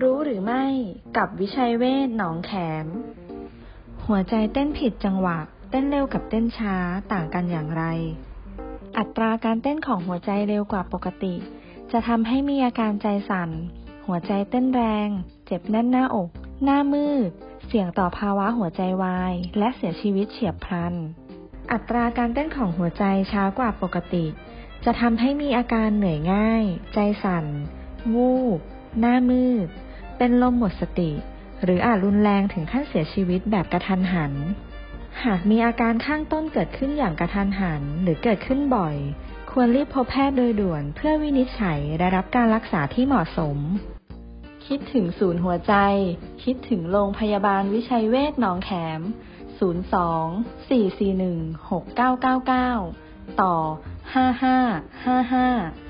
รู้หรือไม่กับวิชัยเวชหนองแขม หัวใจเต้นผิดจังหวะ เต้นเร็วกับเต้นช้าต่างกันอย่างไร อัตราการเต้นของหัวใจเร็วกว่าปกติ จะทำให้มีอาการใจสั่น หัวใจเต้นแรง เจ็บแน่นหน้าอก หน้ามืด เสี่ยงต่อภาวะหัวใจวาย และเสียชีวิตเฉียบพลัน อัตราการเต้นของหัวใจช้ากว่าปกติ จะทำให้มีอาการเหนื่อยง่าย ใจสั่น วูบ หน้ามืด เป็นลมหมดสติ หรืออาจรุนแรงถึงขั้นเสียชีวิตแบบกระทันหัน หากมีอาการข้างต้นเกิดขึ้นอย่างกระทันหันหรือเกิดขึ้นบ่อย ควรรีบพบแพทย์โดยด่วนเพื่อวินิจฉัยและรับการรักษาที่เหมาะสม คิดถึงศูนย์หัวใจ คิดถึงโรงพยาบาลวิชัยเวชหนองแขม 02 441 6999 ต่อ 5555